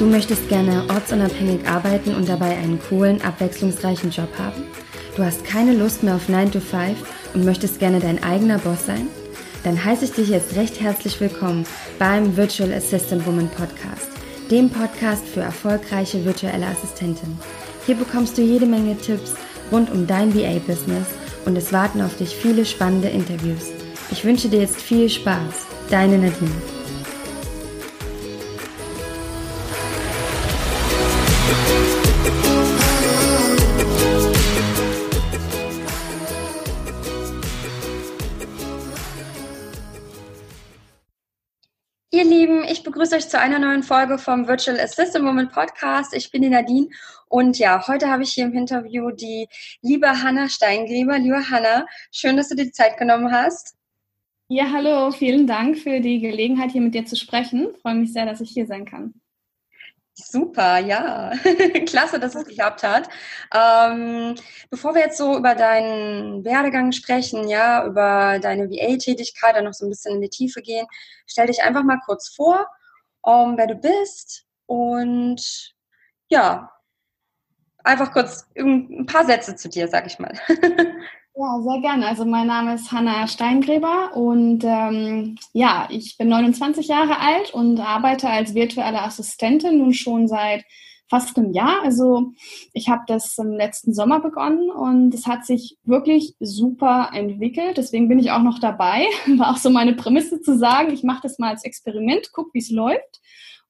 Du möchtest gerne ortsunabhängig arbeiten und dabei einen coolen, abwechslungsreichen Job haben? Du hast keine Lust mehr auf 9 to 5 und möchtest gerne dein eigener Boss sein? Dann heiße ich dich jetzt recht herzlich willkommen beim Virtual Assistant Woman Podcast, dem Podcast für erfolgreiche virtuelle Assistenten. Hier bekommst du jede Menge Tipps rund um dein VA-Business und es warten auf dich viele spannende Interviews. Ich wünsche dir jetzt viel Spaß. Deine Nadine. Begrüße euch zu einer neuen Folge vom Virtual Assistant Woman Podcast. Ich bin die Nadine und ja, heute habe ich hier im Interview die liebe Hanna Steingräber. Liebe Hanna, schön, dass du dir die Zeit genommen hast. Ja, hallo, vielen Dank für die Gelegenheit, hier mit dir zu sprechen. Ich freue mich sehr, dass ich hier sein kann. Super, ja. Klasse, dass es geklappt hat. Ähm, bevor wir jetzt so über deinen Werdegang sprechen, ja, über deine VA-Tätigkeit und noch so ein bisschen in die Tiefe gehen, stell dich einfach mal kurz vor, um, wer du bist und ja, einfach kurz ein paar Sätze zu dir, sag ich mal. Ja, sehr gerne. Also mein Name ist Hanna Steingräber und ähm, ja, ich bin 29 Jahre alt und arbeite als virtuelle Assistentin nun schon seit fast einem Jahr. Also ich habe das im letzten Sommer begonnen und es hat sich wirklich super entwickelt. Deswegen bin ich auch noch dabei. War auch so meine Prämisse zu sagen, ich mache das mal als Experiment, guck, wie es läuft.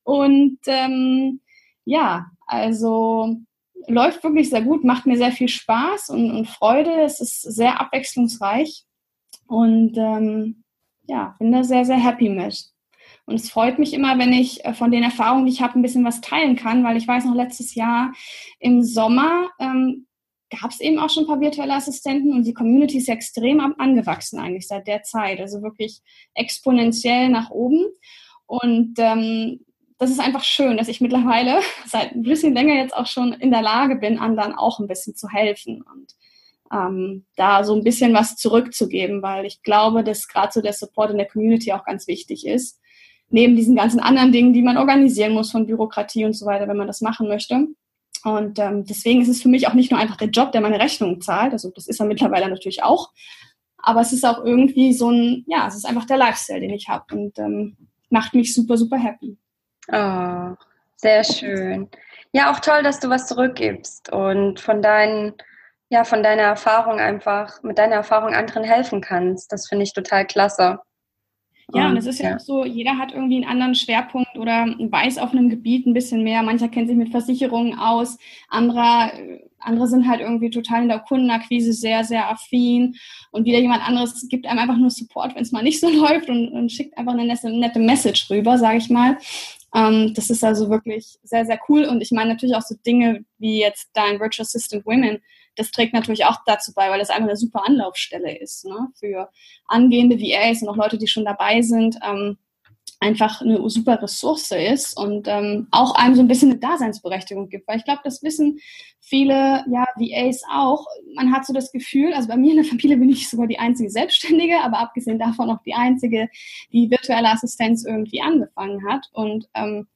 Und ähm, ja, also läuft wirklich sehr gut, macht mir sehr viel Spaß und, und Freude. Es ist sehr abwechslungsreich und ähm, ja, bin da sehr, sehr happy mit. Und es freut mich immer, wenn ich äh, von den Erfahrungen, die ich habe, ein bisschen was teilen kann, weil ich weiß noch, letztes Jahr im Sommer ähm, gab es eben auch schon ein paar virtuelle Assistenten und die Community ist extrem angewachsen eigentlich seit der Zeit. Also wirklich exponentiell nach oben. Und ähm, das ist einfach schön, dass ich mittlerweile seit ein bisschen länger jetzt auch schon in der Lage bin, anderen auch ein bisschen zu helfen und ähm, da so ein bisschen was zurückzugeben, weil ich glaube, dass gerade so der Support in der Community auch ganz wichtig ist. Neben diesen ganzen anderen Dingen, die man organisieren muss von Bürokratie und so weiter, wenn man das machen möchte. Und ähm, deswegen ist es für mich auch nicht nur einfach der Job, der meine Rechnungen zahlt. Also das ist er mittlerweile natürlich auch. Aber es ist auch irgendwie so ein, ja, es ist einfach der Lifestyle, den ich habe und ähm, macht mich super, super happy. Oh, sehr schön. Ja, auch toll, dass du was zurückgibst und von deinen, ja, von deiner Erfahrung einfach, mit deiner Erfahrung anderen helfen kannst. Das finde ich total klasse. Ja, und es ist ja, ja, auch so, jeder hat irgendwie einen anderen Schwerpunkt oder weiß auf einem Gebiet ein bisschen mehr. Mancher kennt sich mit Versicherungen aus, andere, andere sind halt irgendwie total in der Kundenakquise sehr, sehr affin und wieder jemand anderes gibt einem einfach nur Support, wenn es mal nicht so läuft und, und schickt einfach eine nette, nette Message rüber, sage ich mal. Ähm, das ist also wirklich sehr, sehr cool. Und ich meine natürlich auch so Dinge wie jetzt dein Virtual Assistant Women, das trägt natürlich auch dazu bei, weil das einfach eine super Anlaufstelle ist ne? für angehende VAs und auch Leute, die schon dabei sind. Ähm, einfach eine super Ressource ist und ähm, auch einem so ein bisschen eine Daseinsberechtigung gibt. Weil ich glaube, das wissen viele ja, VAs auch. Man hat so das Gefühl, also bei mir in der Familie bin ich sogar die einzige Selbstständige, aber abgesehen davon auch die einzige, die virtuelle Assistenz irgendwie angefangen hat. Und ähm,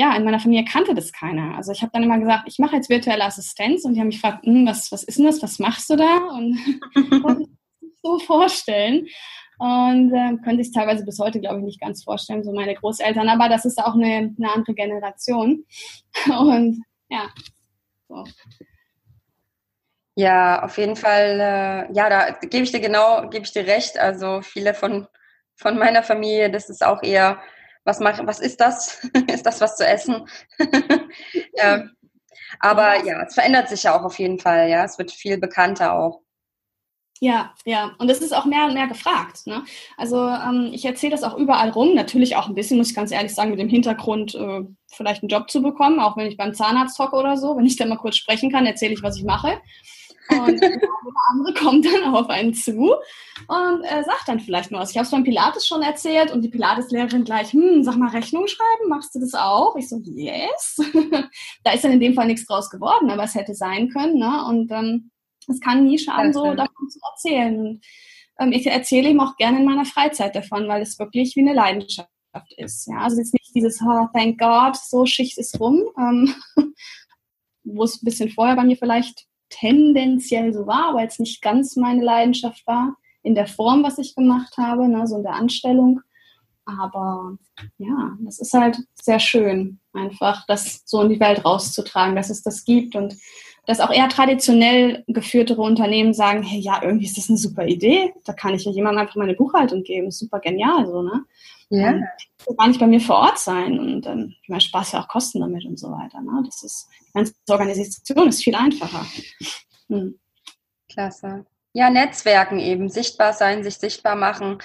ja, in meiner Familie kannte das keiner. Also ich habe dann immer gesagt, ich mache jetzt virtuelle Assistenz und die haben mich gefragt, hm, was, was ist denn das, was machst du da? Und so vorstellen und äh, können sich teilweise bis heute, glaube ich, nicht ganz vorstellen, so meine Großeltern. Aber das ist auch eine, eine andere Generation. Und ja, so. Ja, auf jeden Fall, äh, ja, da gebe ich dir genau, gebe ich dir recht. Also viele von, von meiner Familie, das ist auch eher, was mach, was ist das? ist das was zu essen? ähm, aber ja, es verändert sich ja auch auf jeden Fall, ja. Es wird viel bekannter auch. Ja, ja. Und es ist auch mehr und mehr gefragt. Ne? Also ähm, ich erzähle das auch überall rum. Natürlich auch ein bisschen, muss ich ganz ehrlich sagen, mit dem Hintergrund, äh, vielleicht einen Job zu bekommen, auch wenn ich beim Zahnarzt hocke oder so. Wenn ich da mal kurz sprechen kann, erzähle ich, was ich mache. Und der andere kommt dann auf einen zu und äh, sagt dann vielleicht mal was. Ich habe es beim Pilates schon erzählt und die Pilates-Lehrerin gleich, hm, sag mal Rechnung schreiben, machst du das auch? Ich so, yes. da ist dann in dem Fall nichts draus geworden, aber es hätte sein können. Ne? Und ähm, es kann nie schaden, so davon zu erzählen. Und, ähm, ich erzähle ihm auch gerne in meiner Freizeit davon, weil es wirklich wie eine Leidenschaft ist. Ja, also jetzt nicht dieses, oh, thank God, so Schicht ist rum, ähm, wo es ein bisschen vorher bei mir vielleicht tendenziell so war, aber jetzt nicht ganz meine Leidenschaft war, in der Form, was ich gemacht habe, ne, so in der Anstellung. Aber ja, das ist halt sehr schön, einfach das so in die Welt rauszutragen, dass es das gibt und dass auch eher traditionell geführtere Unternehmen sagen, hey, ja, irgendwie ist das eine super Idee, da kann ich ja jemandem einfach meine Buchhaltung geben, super genial, so, ne? Ja. Und gar nicht bei mir vor Ort sein und ähm, ich meine, Spaß ja auch Kosten damit und so weiter, ne? Das ist, die ganze Organisation ist viel einfacher. Hm. Klasse. Ja, Netzwerken eben, sichtbar sein, sich sichtbar machen.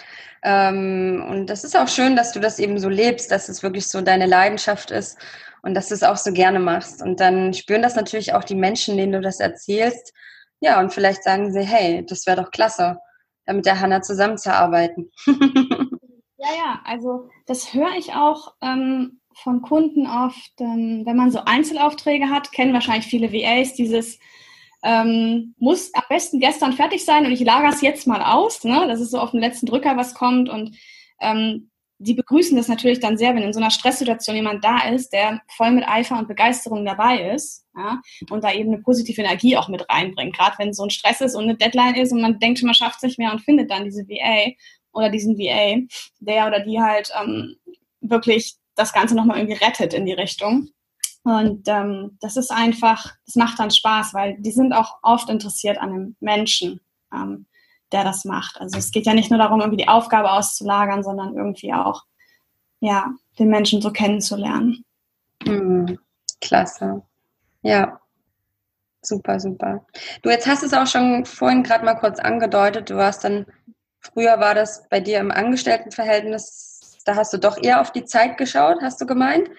Ähm, und das ist auch schön, dass du das eben so lebst, dass es wirklich so deine Leidenschaft ist und dass du es auch so gerne machst. Und dann spüren das natürlich auch die Menschen, denen du das erzählst. Ja, und vielleicht sagen sie, hey, das wäre doch klasse, da mit der Hanna zusammenzuarbeiten. ja, ja, also das höre ich auch ähm, von Kunden oft, ähm, wenn man so Einzelaufträge hat, kennen wahrscheinlich viele VAs dieses ähm, muss am besten gestern fertig sein und ich lagere es jetzt mal aus. Ne? Das ist so auf den letzten Drücker, was kommt. Und ähm, die begrüßen das natürlich dann sehr, wenn in so einer Stresssituation jemand da ist, der voll mit Eifer und Begeisterung dabei ist ja? und da eben eine positive Energie auch mit reinbringt. Gerade wenn so ein Stress ist und eine Deadline ist und man denkt, man schafft es nicht mehr und findet dann diese VA oder diesen VA, der oder die halt ähm, wirklich das Ganze nochmal irgendwie rettet in die Richtung. Und ähm, das ist einfach, das macht dann Spaß, weil die sind auch oft interessiert an dem Menschen, ähm, der das macht. Also es geht ja nicht nur darum, irgendwie die Aufgabe auszulagern, sondern irgendwie auch, ja, den Menschen so kennenzulernen. Mhm. Klasse. Ja. Super, super. Du, jetzt hast es auch schon vorhin gerade mal kurz angedeutet. Du warst dann, früher war das bei dir im Angestelltenverhältnis, da hast du doch eher auf die Zeit geschaut, hast du gemeint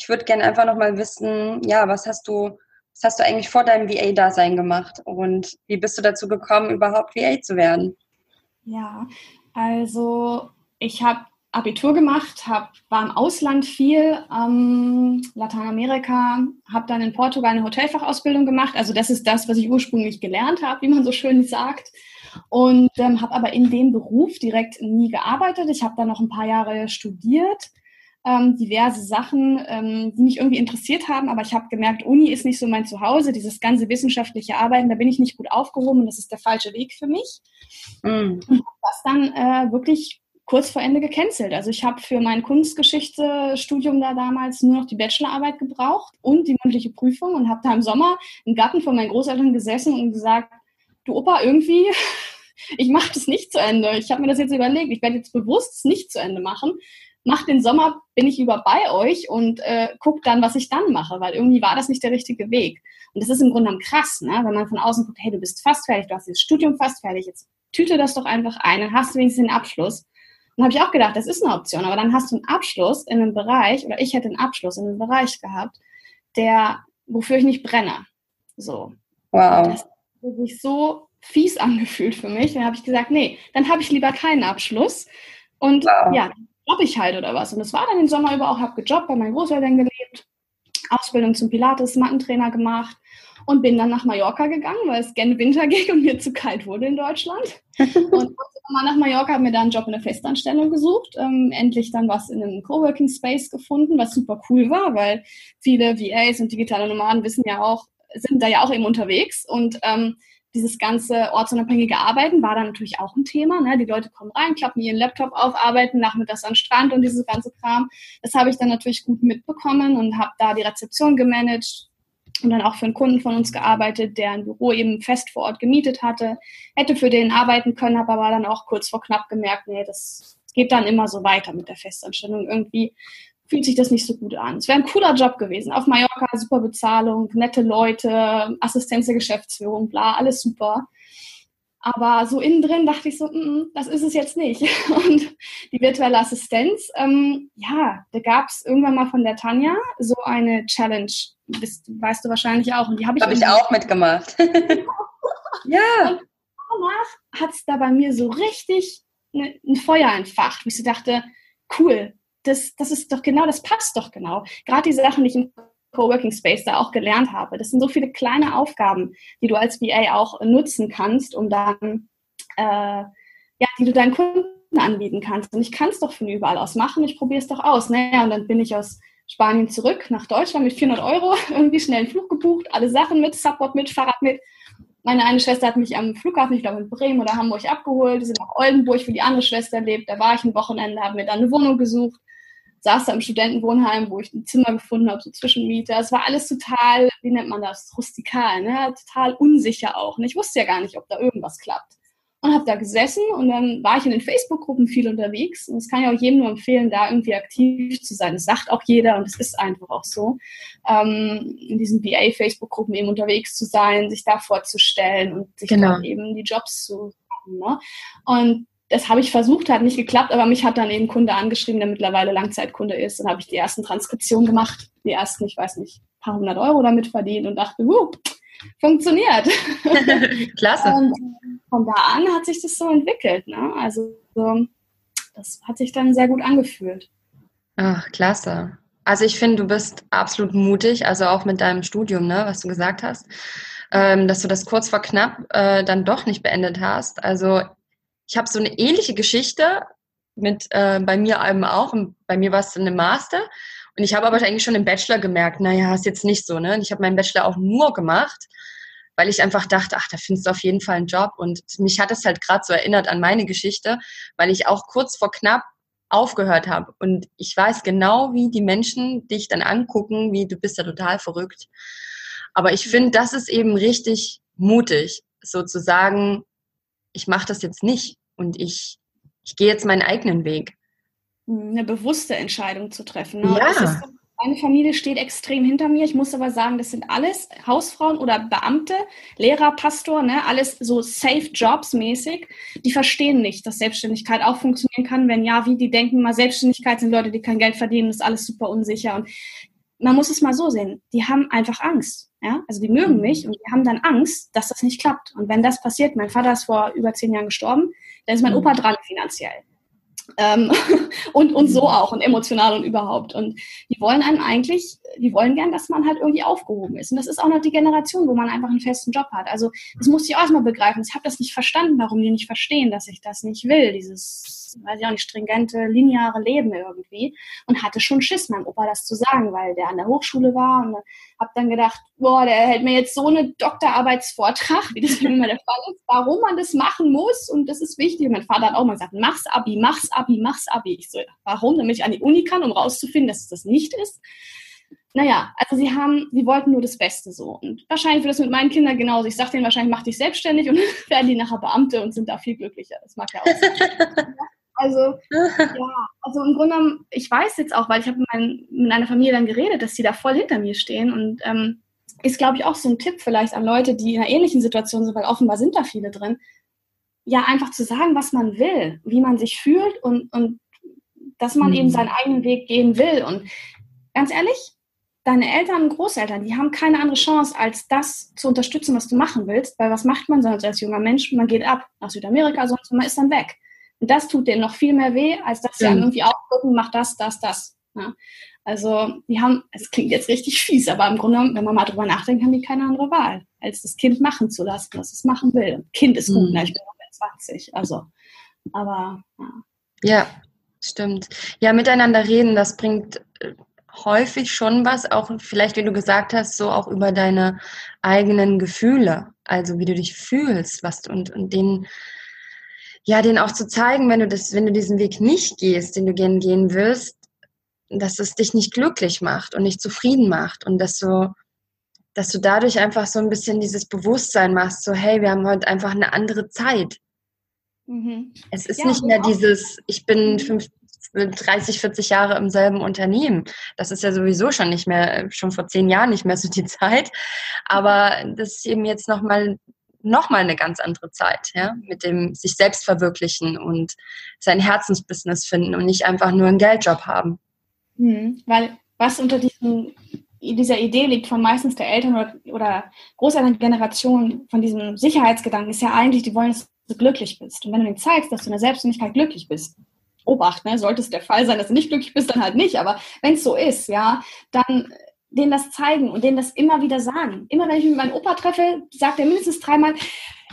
ich würde gerne einfach nochmal wissen, ja, was hast du, was hast du eigentlich vor deinem VA-Dasein gemacht und wie bist du dazu gekommen, überhaupt VA zu werden? Ja, also ich habe Abitur gemacht, hab, war im Ausland viel, ähm, Lateinamerika, habe dann in Portugal eine Hotelfachausbildung gemacht. Also das ist das, was ich ursprünglich gelernt habe, wie man so schön sagt. Und ähm, habe aber in dem Beruf direkt nie gearbeitet. Ich habe dann noch ein paar Jahre studiert ähm, diverse Sachen, ähm, die mich irgendwie interessiert haben, aber ich habe gemerkt, Uni ist nicht so mein Zuhause, dieses ganze wissenschaftliche Arbeiten, da bin ich nicht gut aufgehoben und das ist der falsche Weg für mich. Mm. Und das dann äh, wirklich kurz vor Ende gecancelt. Also ich habe für mein Kunstgeschichte-Studium da damals nur noch die Bachelorarbeit gebraucht und die mündliche Prüfung und habe da im Sommer im Garten von meinen Großeltern gesessen und gesagt, du Opa, irgendwie, ich mache das nicht zu Ende. Ich habe mir das jetzt überlegt, ich werde jetzt bewusst es nicht zu Ende machen, nach dem Sommer bin ich über bei euch und äh, gucke dann, was ich dann mache, weil irgendwie war das nicht der richtige Weg. Und das ist im Grunde genommen krass, ne? wenn man von außen guckt, hey, du bist fast fertig, du hast das Studium fast fertig, jetzt tüte das doch einfach ein, dann hast du wenigstens den Abschluss. Und habe ich auch gedacht, das ist eine Option, aber dann hast du einen Abschluss in einem Bereich, oder ich hätte einen Abschluss in einem Bereich gehabt, der, wofür ich nicht brenne. So. Wow. Das sich so fies angefühlt für mich. Dann habe ich gesagt, nee, dann habe ich lieber keinen Abschluss. Und wow. ja, jobb ich halt oder was. Und das war dann den Sommer über auch, habe gejobbt, bei meinen Großeltern gelebt, Ausbildung zum Pilates, Mattentrainer gemacht und bin dann nach Mallorca gegangen, weil es gerne Winter ging und mir zu kalt wurde in Deutschland. und mal nach Mallorca, habe mir dann einen Job in der Festanstellung gesucht, ähm, endlich dann was in einem Coworking Space gefunden, was super cool war, weil viele VAs und digitale Nomaden wissen ja auch, sind da ja auch eben unterwegs und ähm, dieses ganze ortsunabhängige Arbeiten war dann natürlich auch ein Thema. Ne? Die Leute kommen rein, klappen ihren Laptop auf, arbeiten nachmittags am Strand und dieses ganze Kram. Das habe ich dann natürlich gut mitbekommen und habe da die Rezeption gemanagt und dann auch für einen Kunden von uns gearbeitet, der ein Büro eben fest vor Ort gemietet hatte. Hätte für den arbeiten können, habe aber dann auch kurz vor knapp gemerkt, nee, das geht dann immer so weiter mit der Festanstellung. Irgendwie fühlt sich das nicht so gut an. Es wäre ein cooler Job gewesen. Auf Mallorca super Bezahlung, nette Leute, Assistenz der Geschäftsführung, bla, alles super. Aber so innen drin dachte ich so, mm, mm, das ist es jetzt nicht. Und die virtuelle Assistenz, ähm, ja, da gab es irgendwann mal von der Tanja so eine Challenge, das weißt du wahrscheinlich auch. Und die habe ich, hab ich auch mitgemacht. ja. Und danach hat es da bei mir so richtig ne, ein Feuer entfacht, wo ich so dachte, cool, das, das ist doch genau, das passt doch genau. Gerade die Sachen, die ich im Coworking Space da auch gelernt habe. Das sind so viele kleine Aufgaben, die du als VA auch nutzen kannst, um dann, äh, ja, die du deinen Kunden anbieten kannst. Und ich kann es doch von überall aus machen, ich probiere es doch aus. Naja, und dann bin ich aus Spanien zurück nach Deutschland mit 400 Euro, irgendwie schnell einen Flug gebucht, alle Sachen mit, Support mit, Fahrrad mit. Meine eine Schwester hat mich am Flughafen, ich glaube in Bremen oder Hamburg abgeholt, die sind nach Oldenburg, wo die andere Schwester lebt. Da war ich ein Wochenende, habe mir dann eine Wohnung gesucht, saß da im Studentenwohnheim, wo ich ein Zimmer gefunden habe, so Zwischenmieter. Es war alles total, wie nennt man das, rustikal, ne? total unsicher auch. Und ich wusste ja gar nicht, ob da irgendwas klappt und habe da gesessen und dann war ich in den Facebook-Gruppen viel unterwegs und es kann ja auch jedem nur empfehlen, da irgendwie aktiv zu sein. Das sagt auch jeder und es ist einfach auch so, ähm, in diesen VA-Facebook-Gruppen eben unterwegs zu sein, sich da vorzustellen und sich genau. dann eben die Jobs zu machen. Ne? Und das habe ich versucht, hat nicht geklappt, aber mich hat dann eben Kunde angeschrieben, der mittlerweile Langzeitkunde ist. Dann habe ich die ersten Transkriptionen gemacht, die ersten, ich weiß nicht, paar hundert Euro damit verdient und dachte, uh, funktioniert. Klasse. Und von da an hat sich das so entwickelt. Ne? Also das hat sich dann sehr gut angefühlt. Ach, klasse. Also ich finde, du bist absolut mutig, also auch mit deinem Studium, ne, was du gesagt hast, ähm, dass du das kurz vor knapp äh, dann doch nicht beendet hast. Also ich habe so eine ähnliche Geschichte mit äh, bei mir eben auch. Bei mir war es dann im Master. Und ich habe aber eigentlich schon im Bachelor gemerkt, naja, ist jetzt nicht so, ne? Und ich habe meinen Bachelor auch nur gemacht, weil ich einfach dachte, ach, da findest du auf jeden Fall einen Job. Und mich hat es halt gerade so erinnert an meine Geschichte, weil ich auch kurz vor knapp aufgehört habe. Und ich weiß genau, wie die Menschen dich dann angucken, wie du bist ja total verrückt. Aber ich finde, das ist eben richtig mutig, sozusagen, ich mache das jetzt nicht und ich, ich gehe jetzt meinen eigenen Weg. Eine bewusste Entscheidung zu treffen. Ne? Ja. Meine Familie steht extrem hinter mir. Ich muss aber sagen, das sind alles Hausfrauen oder Beamte, Lehrer, Pastor, ne, alles so safe Jobs mäßig. Die verstehen nicht, dass Selbstständigkeit auch funktionieren kann. Wenn ja, wie die denken mal, Selbstständigkeit sind Leute, die kein Geld verdienen, das ist alles super unsicher. Und man muss es mal so sehen. Die haben einfach Angst. Ja, also die mögen mhm. mich und die haben dann Angst, dass das nicht klappt. Und wenn das passiert, mein Vater ist vor über zehn Jahren gestorben, dann ist mein mhm. Opa dran finanziell. Ähm, und, und so mhm. auch und emotional und überhaupt. Und die wollen einem eigentlich, die wollen gern, dass man halt irgendwie aufgehoben ist. Und das ist auch noch die Generation, wo man einfach einen festen Job hat. Also das muss ich auch erstmal begreifen. Ich habe das nicht verstanden, warum die nicht verstehen, dass ich das nicht will, dieses weiß ich auch nicht, stringente, lineare Leben irgendwie. Und hatte schon Schiss, meinem Opa das zu sagen, weil der an der Hochschule war und habe dann gedacht, boah, der hält mir jetzt so eine Doktorarbeitsvortrag, wie das immer der Fall ist, warum man das machen muss und das ist wichtig. Und mein Vater hat auch mal gesagt, mach's Abi, mach's Abi, mach's Abi. Ich so, warum? Damit ich an die Uni kann, um rauszufinden, dass es das nicht ist. Naja, also sie haben, sie wollten nur das Beste so. Und wahrscheinlich wird das mit meinen Kindern genauso. Ich sage denen wahrscheinlich, mach dich selbstständig und werden die nachher Beamte und sind da viel glücklicher. Das mag ja auch sein. Also, ja, also im Grunde genommen, ich weiß jetzt auch, weil ich habe mit, mit einer Familie dann geredet, dass die da voll hinter mir stehen und ähm, ist, glaube ich, auch so ein Tipp vielleicht an Leute, die in einer ähnlichen Situation sind, weil offenbar sind da viele drin, ja, einfach zu sagen, was man will, wie man sich fühlt und, und dass man mhm. eben seinen eigenen Weg gehen will. Und ganz ehrlich, deine Eltern und Großeltern, die haben keine andere Chance, als das zu unterstützen, was du machen willst, weil was macht man sonst als junger Mensch? Man geht ab nach Südamerika, sonst man ist dann weg. Und das tut denen noch viel mehr weh, als dass sie ja. irgendwie aufdrücken, mach das, das, das. Ja. Also die haben, es klingt jetzt richtig fies, aber im Grunde, wenn man mal drüber nachdenkt, haben die keine andere Wahl, als das Kind machen zu lassen, was es machen will. Kind ist gut, mhm. ne? ich bin 20, also, aber ja. Ja, stimmt. Ja, miteinander reden, das bringt äh, häufig schon was, auch vielleicht, wie du gesagt hast, so auch über deine eigenen Gefühle, also wie du dich fühlst, was und, und den ja, den auch zu zeigen, wenn du das, wenn du diesen Weg nicht gehst, den du gerne gehen willst, dass es dich nicht glücklich macht und nicht zufrieden macht und dass du, dass du dadurch einfach so ein bisschen dieses Bewusstsein machst, so hey, wir haben heute einfach eine andere Zeit. Mhm. Es ist ja, nicht mehr dieses, ich bin fünf, 30, 40 Jahre im selben Unternehmen. Das ist ja sowieso schon nicht mehr, schon vor zehn Jahren nicht mehr so die Zeit. Aber das ist eben jetzt nochmal nochmal eine ganz andere Zeit, ja, mit dem sich selbst verwirklichen und sein Herzensbusiness finden und nicht einfach nur einen Geldjob haben. Mhm, weil was unter diesem, dieser Idee liegt von meistens der Eltern oder, oder Großelterngeneration, von diesem Sicherheitsgedanken, ist ja eigentlich, die wollen, dass du glücklich bist. Und wenn du ihnen zeigst, dass du in der Selbstständigkeit glücklich bist, Obacht, ne? sollte es der Fall sein, dass du nicht glücklich bist, dann halt nicht. Aber wenn es so ist, ja, dann denen das zeigen und denen das immer wieder sagen. Immer wenn ich mit meinem Opa treffe, sagt er mindestens dreimal,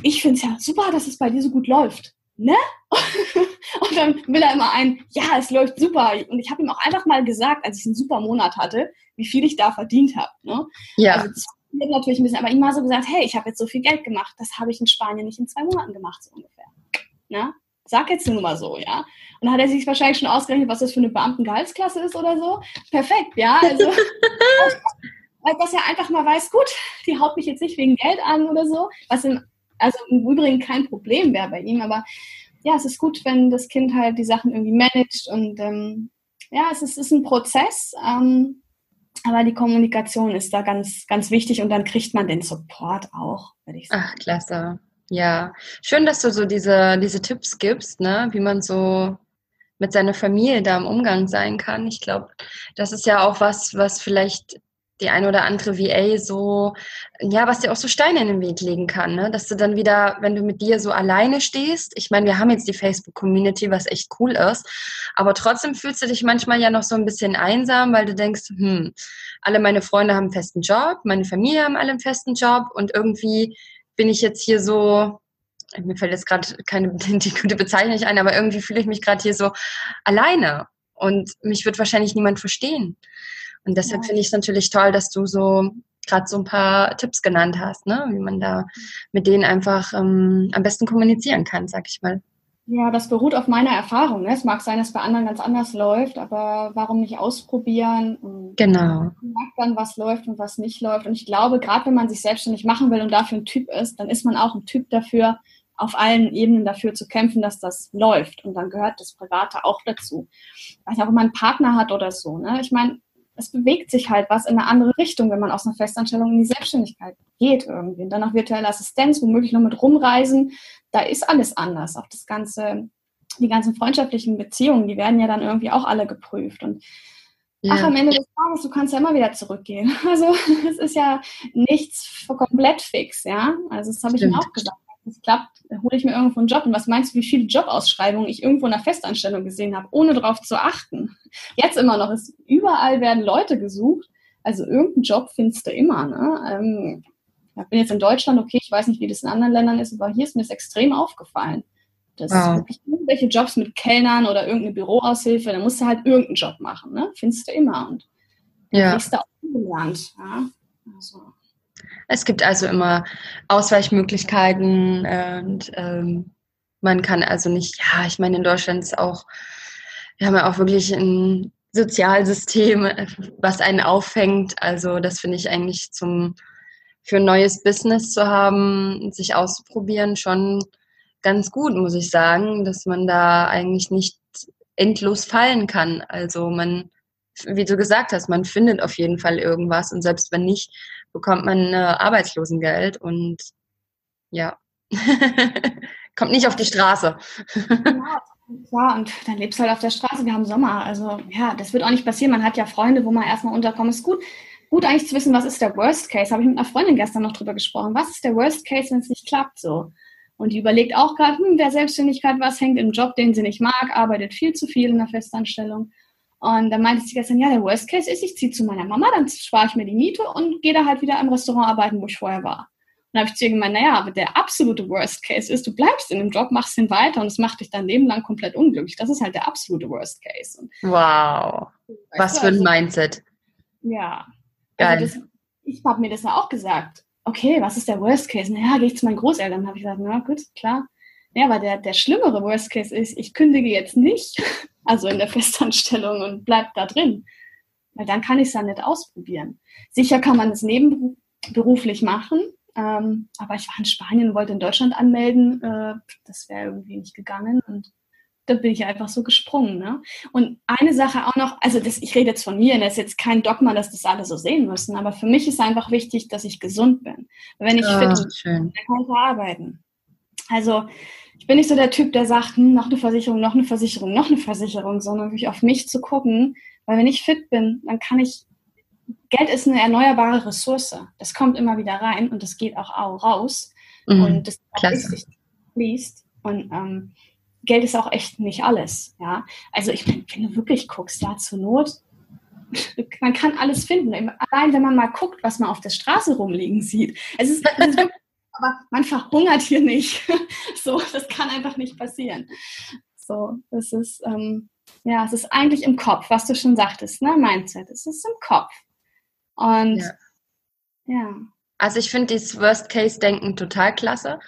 ich finde es ja super, dass es bei dir so gut läuft. Ne? und dann will er immer ein, ja, es läuft super. Und ich habe ihm auch einfach mal gesagt, als ich einen super Monat hatte, wie viel ich da verdient habe. Ne? Ja. Also das natürlich ein bisschen, aber ihm mal so gesagt, hey, ich habe jetzt so viel Geld gemacht, das habe ich in Spanien nicht in zwei Monaten gemacht, so ungefähr. Na? Sag jetzt nur mal so, ja. Und dann hat er sich wahrscheinlich schon ausgerechnet, was das für eine Beamtengehaltsklasse ist oder so. Perfekt, ja. Also, dass er einfach mal weiß, gut, die haut mich jetzt nicht wegen Geld an oder so, was im, also im Übrigen kein Problem wäre bei ihm, aber ja, es ist gut, wenn das Kind halt die Sachen irgendwie managt und ähm, ja, es ist, es ist ein Prozess, ähm, aber die Kommunikation ist da ganz, ganz wichtig und dann kriegt man den Support auch, würde ich sagen. Ach, klasse. Ja, schön, dass du so diese, diese Tipps gibst, ne? wie man so mit seiner Familie da im Umgang sein kann. Ich glaube, das ist ja auch was, was vielleicht die eine oder andere VA so, ja, was dir auch so Steine in den Weg legen kann, ne? dass du dann wieder, wenn du mit dir so alleine stehst, ich meine, wir haben jetzt die Facebook-Community, was echt cool ist, aber trotzdem fühlst du dich manchmal ja noch so ein bisschen einsam, weil du denkst, hm, alle meine Freunde haben einen festen Job, meine Familie haben alle einen festen Job und irgendwie bin ich jetzt hier so, mir fällt jetzt gerade keine die gute Bezeichnung ein, aber irgendwie fühle ich mich gerade hier so alleine und mich wird wahrscheinlich niemand verstehen. Und deshalb ja. finde ich es natürlich toll, dass du so gerade so ein paar Tipps genannt hast, ne? wie man da mit denen einfach ähm, am besten kommunizieren kann, sag ich mal. Ja, das beruht auf meiner Erfahrung. Ne? Es mag sein, dass bei anderen ganz anders läuft, aber warum nicht ausprobieren? Und genau. Man merkt dann, was läuft und was nicht läuft. Und ich glaube, gerade wenn man sich selbstständig machen will und dafür ein Typ ist, dann ist man auch ein Typ dafür, auf allen Ebenen dafür zu kämpfen, dass das läuft. Und dann gehört das Private auch dazu. Weiß auch, wenn man einen Partner hat oder so. Ne? Ich meine, es bewegt sich halt was in eine andere Richtung, wenn man aus einer Festanstellung in die Selbstständigkeit geht irgendwie. Und dann noch virtuelle Assistenz, womöglich noch mit rumreisen. Da ist alles anders. Auch das ganze, die ganzen freundschaftlichen Beziehungen, die werden ja dann irgendwie auch alle geprüft. Und ja. ach, am Ende des Tages, du kannst ja immer wieder zurückgehen. Also es ist ja nichts komplett fix, ja. Also das habe ich ihm auch gesagt es klappt, hole ich mir irgendwo einen Job. Und was meinst du, wie viele Jobausschreibungen ich irgendwo in einer Festanstellung gesehen habe, ohne darauf zu achten? Jetzt immer noch, ist, überall werden Leute gesucht. Also irgendeinen Job findest du immer. Ne? Ähm, ich bin jetzt in Deutschland, okay, ich weiß nicht, wie das in anderen Ländern ist, aber hier ist mir es extrem aufgefallen. Das wow. wirklich irgendwelche Jobs mit Kellnern oder irgendeine Büroaushilfe, da musst du halt irgendeinen Job machen, ne? Findest du immer. Und ja. kriegst du auch gelernt. Ja? Also. Es gibt also immer Ausweichmöglichkeiten und ähm, man kann also nicht, ja, ich meine, in Deutschland ist auch, wir haben ja auch wirklich ein Sozialsystem, was einen auffängt. Also das finde ich eigentlich zum für ein neues Business zu haben, sich auszuprobieren, schon ganz gut, muss ich sagen, dass man da eigentlich nicht endlos fallen kann. Also man, wie du gesagt hast, man findet auf jeden Fall irgendwas und selbst wenn nicht, bekommt man äh, Arbeitslosengeld und ja, kommt nicht auf die Straße. Ja, und dann lebst du halt auf der Straße, wir haben Sommer. Also ja, das wird auch nicht passieren. Man hat ja Freunde, wo man erstmal unterkommt. Ist gut, gut eigentlich zu wissen, was ist der Worst Case. Habe ich mit einer Freundin gestern noch drüber gesprochen. Was ist der Worst Case, wenn es nicht klappt so? Und die überlegt auch gerade, hm, wer Selbstständigkeit was hängt im Job, den sie nicht mag, arbeitet viel zu viel in der Festanstellung. Und dann meinte sie gestern, ja, der Worst Case ist, ich ziehe zu meiner Mama, dann spare ich mir die Miete und gehe da halt wieder im Restaurant arbeiten, wo ich vorher war. Und dann habe ich zu ihr gemeint, naja, aber der absolute Worst Case ist, du bleibst in dem Job, machst ihn weiter und es macht dich dein Leben lang komplett unglücklich. Das ist halt der absolute Worst Case. Und, wow. Was für ein also, Mindset. Ja. Also das, ich habe mir das ja auch gesagt. Okay, was ist der Worst Case? Naja, gehe ich zu meinen Großeltern. habe ich gesagt, na gut, klar. Ja, aber der, der schlimmere Worst Case ist, ich kündige jetzt nicht, also in der Festanstellung und bleib da drin. Weil dann kann ich es ja nicht ausprobieren. Sicher kann man es nebenberuflich machen, ähm, aber ich war in Spanien und wollte in Deutschland anmelden. Äh, das wäre irgendwie nicht gegangen und da bin ich einfach so gesprungen. Ne? Und eine Sache auch noch, also das, ich rede jetzt von mir, das ist jetzt kein Dogma, dass das alle so sehen müssen, aber für mich ist einfach wichtig, dass ich gesund bin. Wenn ich oh, fit bin, dann kann ich arbeiten. Also ich bin nicht so der Typ, der sagt, hm, noch eine Versicherung, noch eine Versicherung, noch eine Versicherung, sondern wirklich auf mich zu gucken, weil wenn ich fit bin, dann kann ich, Geld ist eine erneuerbare Ressource. Das kommt immer wieder rein und das geht auch raus. Mhm, und das fließt. Und ähm, Geld ist auch echt nicht alles. Ja, also ich wenn du wirklich guckst, ja zur Not, man kann alles finden. Allein wenn man mal guckt, was man auf der Straße rumliegen sieht. Es ist, es ist aber man verhungert hier nicht. so, das kann einfach nicht passieren. So, es ist, ähm, ja, es ist eigentlich im Kopf, was du schon sagtest, ne? Mindset. Es ist im Kopf. Und ja. ja. Also ich finde dieses Worst-Case-Denken total klasse.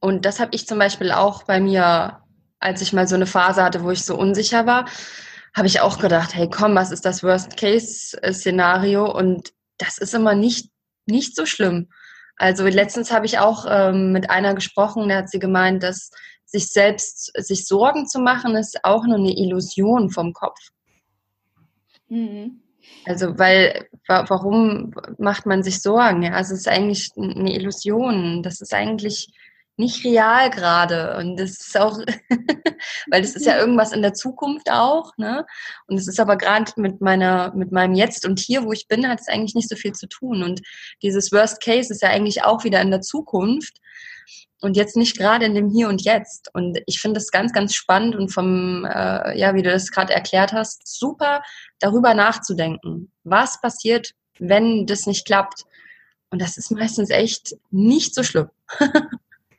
Und das habe ich zum Beispiel auch bei mir, als ich mal so eine Phase hatte, wo ich so unsicher war, habe ich auch gedacht, hey komm, was ist das Worst-Case-Szenario? Und das ist immer nicht, nicht so schlimm. Also letztens habe ich auch ähm, mit einer gesprochen, da hat sie gemeint, dass sich selbst, sich Sorgen zu machen, ist auch nur eine Illusion vom Kopf. Mhm. Also, weil, warum macht man sich Sorgen? Ja, also es ist eigentlich eine Illusion. Das ist eigentlich nicht real gerade. Und das ist auch, weil das ist ja irgendwas in der Zukunft auch, ne? Und es ist aber gerade mit meiner, mit meinem Jetzt und Hier, wo ich bin, hat es eigentlich nicht so viel zu tun. Und dieses Worst Case ist ja eigentlich auch wieder in der Zukunft und jetzt nicht gerade in dem Hier und Jetzt. Und ich finde es ganz, ganz spannend und vom, äh, ja, wie du das gerade erklärt hast, super darüber nachzudenken. Was passiert, wenn das nicht klappt? Und das ist meistens echt nicht so schlimm.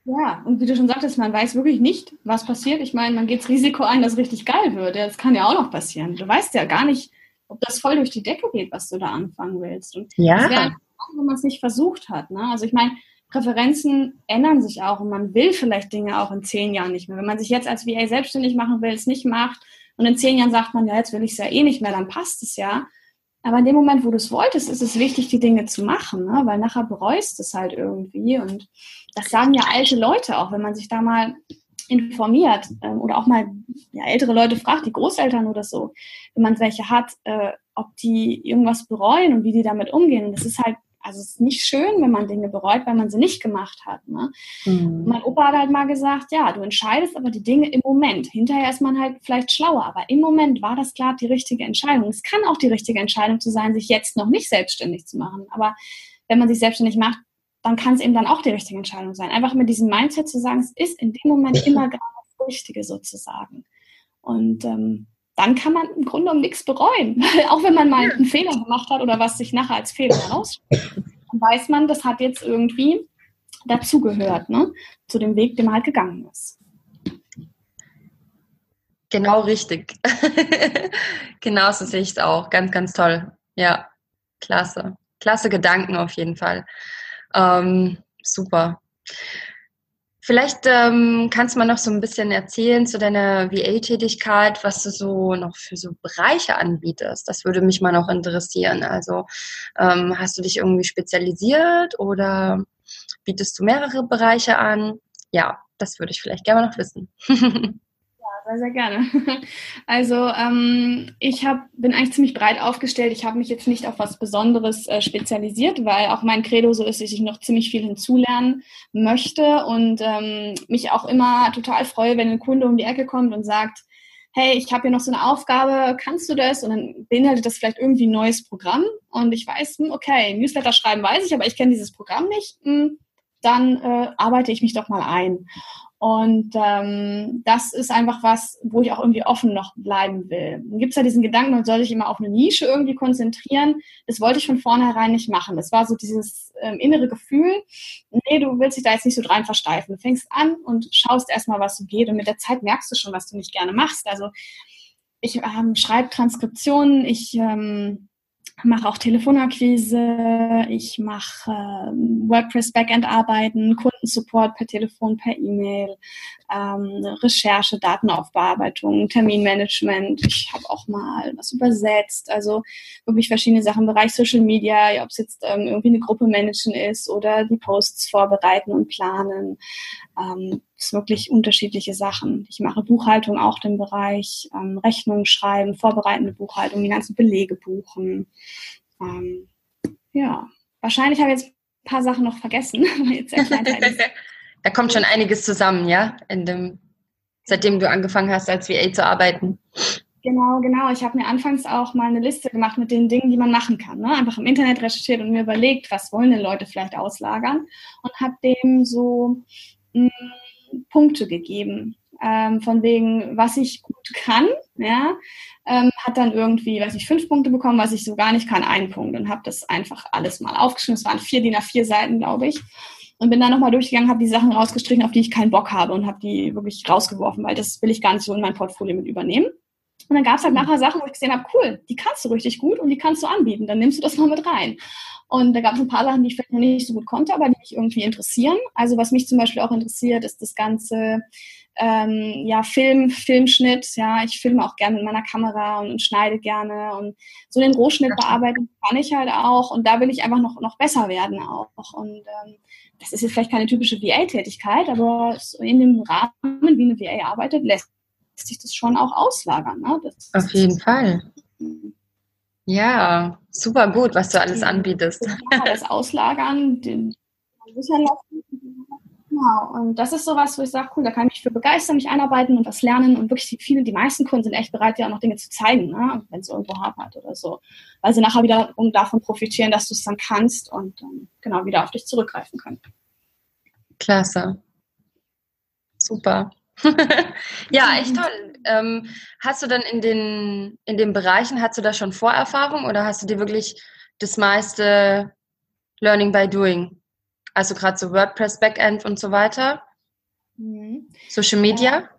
ja, und wie du schon sagtest, man weiß wirklich nicht, was passiert. Ich meine, man geht das Risiko ein, dass es richtig geil wird. Das kann ja auch noch passieren. Du weißt ja gar nicht, ob das voll durch die Decke geht, was du da anfangen willst. Und ja. das wäre wenn man es nicht versucht hat. Ne? Also ich meine, Präferenzen ändern sich auch und man will vielleicht Dinge auch in zehn Jahren nicht mehr. Wenn man sich jetzt als VA selbstständig machen will, es nicht macht und in zehn Jahren sagt man, ja, jetzt will ich es ja eh nicht mehr, dann passt es ja. Aber in dem Moment, wo du es wolltest, ist es wichtig, die Dinge zu machen, ne? weil nachher bereust es halt irgendwie. Und das sagen ja alte Leute auch, wenn man sich da mal informiert ähm, oder auch mal ja, ältere Leute fragt, die Großeltern oder so, wenn man welche hat, äh, ob die irgendwas bereuen und wie die damit umgehen. Das ist halt also es ist nicht schön, wenn man Dinge bereut, weil man sie nicht gemacht hat. Ne? Mhm. Mein Opa hat halt mal gesagt, ja, du entscheidest aber die Dinge im Moment. Hinterher ist man halt vielleicht schlauer, aber im Moment war das klar die richtige Entscheidung. Es kann auch die richtige Entscheidung zu sein, sich jetzt noch nicht selbstständig zu machen. Aber wenn man sich selbstständig macht, dann kann es eben dann auch die richtige Entscheidung sein. Einfach mit diesem Mindset zu sagen, es ist in dem Moment immer gerade das Richtige sozusagen. Und ähm, dann kann man im Grunde um nichts bereuen. Auch wenn man mal einen Fehler gemacht hat oder was sich nachher als Fehler herausstellt, dann weiß man, das hat jetzt irgendwie dazugehört, ne? zu dem Weg, den man halt gegangen ist. Genau richtig. genau so sehe ich es auch. Ganz, ganz toll. Ja, klasse. Klasse Gedanken auf jeden Fall. Ähm, super. Vielleicht ähm, kannst du mal noch so ein bisschen erzählen zu deiner VA-Tätigkeit, was du so noch für so Bereiche anbietest. Das würde mich mal noch interessieren. Also ähm, hast du dich irgendwie spezialisiert oder bietest du mehrere Bereiche an? Ja, das würde ich vielleicht gerne noch wissen. sehr, sehr gerne. Also ähm, ich hab, bin eigentlich ziemlich breit aufgestellt. Ich habe mich jetzt nicht auf was Besonderes äh, spezialisiert, weil auch mein Credo so ist, dass ich noch ziemlich viel hinzulernen möchte und ähm, mich auch immer total freue, wenn ein Kunde um die Ecke kommt und sagt, hey, ich habe hier noch so eine Aufgabe, kannst du das? Und dann beinhaltet das vielleicht irgendwie ein neues Programm. Und ich weiß, hm, okay, Newsletter schreiben weiß ich, aber ich kenne dieses Programm nicht. Hm, dann äh, arbeite ich mich doch mal ein. Und ähm, das ist einfach was, wo ich auch irgendwie offen noch bleiben will. Dann gibt es ja diesen Gedanken, man soll sich immer auf eine Nische irgendwie konzentrieren. Das wollte ich von vornherein nicht machen. Das war so dieses ähm, innere Gefühl, nee, du willst dich da jetzt nicht so rein versteifen. Du fängst an und schaust erstmal, was so geht. Und mit der Zeit merkst du schon, was du nicht gerne machst. Also ich ähm, schreibe Transkriptionen, ich ähm, mache auch Telefonakquise, ich mache ähm, WordPress Backend Arbeiten, Kundensupport per Telefon, per E-Mail, ähm, Recherche, Datenaufbearbeitung, Terminmanagement. Ich habe auch mal was übersetzt, also wirklich verschiedene Sachen im Bereich Social Media, ob es jetzt ähm, irgendwie eine Gruppe managen ist oder die Posts vorbereiten und planen. Ähm, ist wirklich unterschiedliche Sachen. Ich mache Buchhaltung auch im Bereich, ähm, Rechnungen schreiben, vorbereitende Buchhaltung, die ganzen Belege buchen. Ähm, ja, wahrscheinlich habe ich jetzt ein paar Sachen noch vergessen. jetzt da kommt schon einiges zusammen, ja, dem, seitdem du angefangen hast, als VA zu arbeiten. Genau, genau. Ich habe mir anfangs auch mal eine Liste gemacht mit den Dingen, die man machen kann. Ne? Einfach im Internet recherchiert und mir überlegt, was wollen denn Leute vielleicht auslagern und habe dem so mh, mm, Punkte gegeben. Ähm, von wegen, was ich gut kann, ja, ähm, hat dann irgendwie, weiß ich, fünf Punkte bekommen, was ich so gar nicht kann, einen Punkt und habe das einfach alles mal aufgeschrieben. Es waren vier DIN A4 Seiten, glaube ich. und bin dann nochmal durchgegangen, habe die Sachen rausgestrichen, auf die ich keinen Bock habe und habe die wirklich rausgeworfen, weil das will ich gar nicht so in mein Portfolio mit übernehmen. Und dann gab es halt nachher Sachen, wo ich gesehen habe, cool, die kannst du richtig gut und die kannst du anbieten. Dann nimmst du das mal mit rein. Und da gab es ein paar Sachen, die ich vielleicht noch nicht so gut konnte, aber die mich irgendwie interessieren. Also was mich zum Beispiel auch interessiert, ist das ganze ähm, ja, Film, Filmschnitt. Ja, ich filme auch gerne mit meiner Kamera und, und schneide gerne. Und so den Rohschnitt bearbeiten kann ich halt auch. Und da will ich einfach noch, noch besser werden auch. Und ähm, das ist jetzt vielleicht keine typische VA-Tätigkeit, aber in dem Rahmen, wie eine VA arbeitet, lässt sich das schon auch auslagern. Ne? Das, Auf jeden Fall. Ja, super gut, was du alles anbietest. Ja, das Auslagern, den sichern lassen. Genau, und das ist sowas, wo ich sage, cool, da kann ich mich für begeistern, mich einarbeiten und was lernen. Und wirklich viele, die meisten Kunden sind echt bereit, dir auch noch Dinge zu zeigen, ne? wenn es irgendwo hapert oder so. Weil sie nachher wiederum davon profitieren, dass du es dann kannst und ähm, genau wieder auf dich zurückgreifen können. Klasse. Super. ja, echt toll. Ähm, hast du dann in den, in den Bereichen, hast du da schon Vorerfahrung oder hast du dir wirklich das meiste Learning by Doing? Also gerade so WordPress Backend und so weiter? Mhm. Social Media?